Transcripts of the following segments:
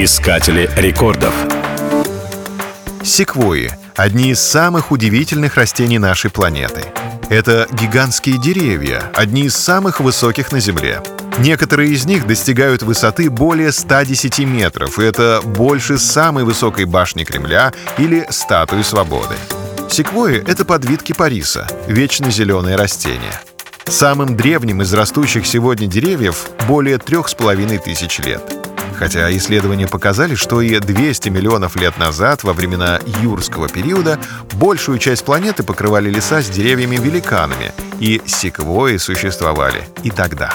Искатели рекордов. Секвои – одни из самых удивительных растений нашей планеты. Это гигантские деревья, одни из самых высоких на Земле. Некоторые из них достигают высоты более 110 метров, и это больше самой высокой башни Кремля или статуи свободы. Секвои — это подвид кипариса, вечно зеленое растение. Самым древним из растущих сегодня деревьев более трех с половиной тысяч лет. Хотя исследования показали, что и 200 миллионов лет назад, во времена юрского периода, большую часть планеты покрывали леса с деревьями-великанами, и секвои существовали и тогда.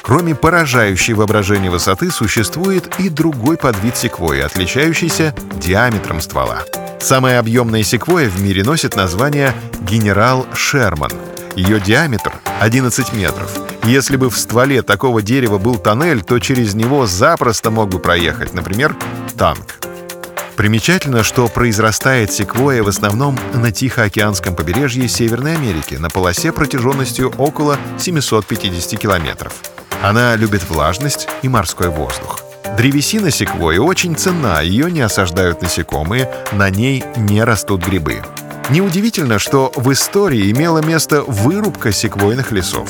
Кроме поражающей воображения высоты, существует и другой подвид секвои, отличающийся диаметром ствола. Самая объемная секвоя в мире носит название «Генерал Шерман». Ее диаметр — 11 метров. Если бы в стволе такого дерева был тоннель, то через него запросто мог бы проехать, например, танк. Примечательно, что произрастает секвоя в основном на Тихоокеанском побережье Северной Америки на полосе протяженностью около 750 километров. Она любит влажность и морской воздух. Древесина секвои очень ценна, ее не осаждают насекомые, на ней не растут грибы. Неудивительно, что в истории имела место вырубка секвойных лесов.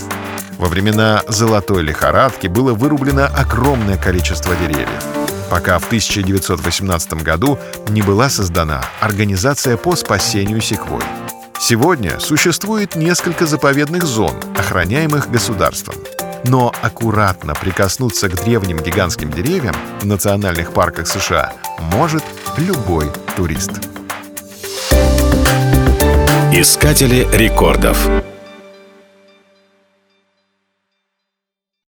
Во времена золотой лихорадки было вырублено огромное количество деревьев, пока в 1918 году не была создана Организация по спасению секвой. Сегодня существует несколько заповедных зон, охраняемых государством. Но аккуратно прикоснуться к древним гигантским деревьям в национальных парках США может любой турист. Искатели рекордов.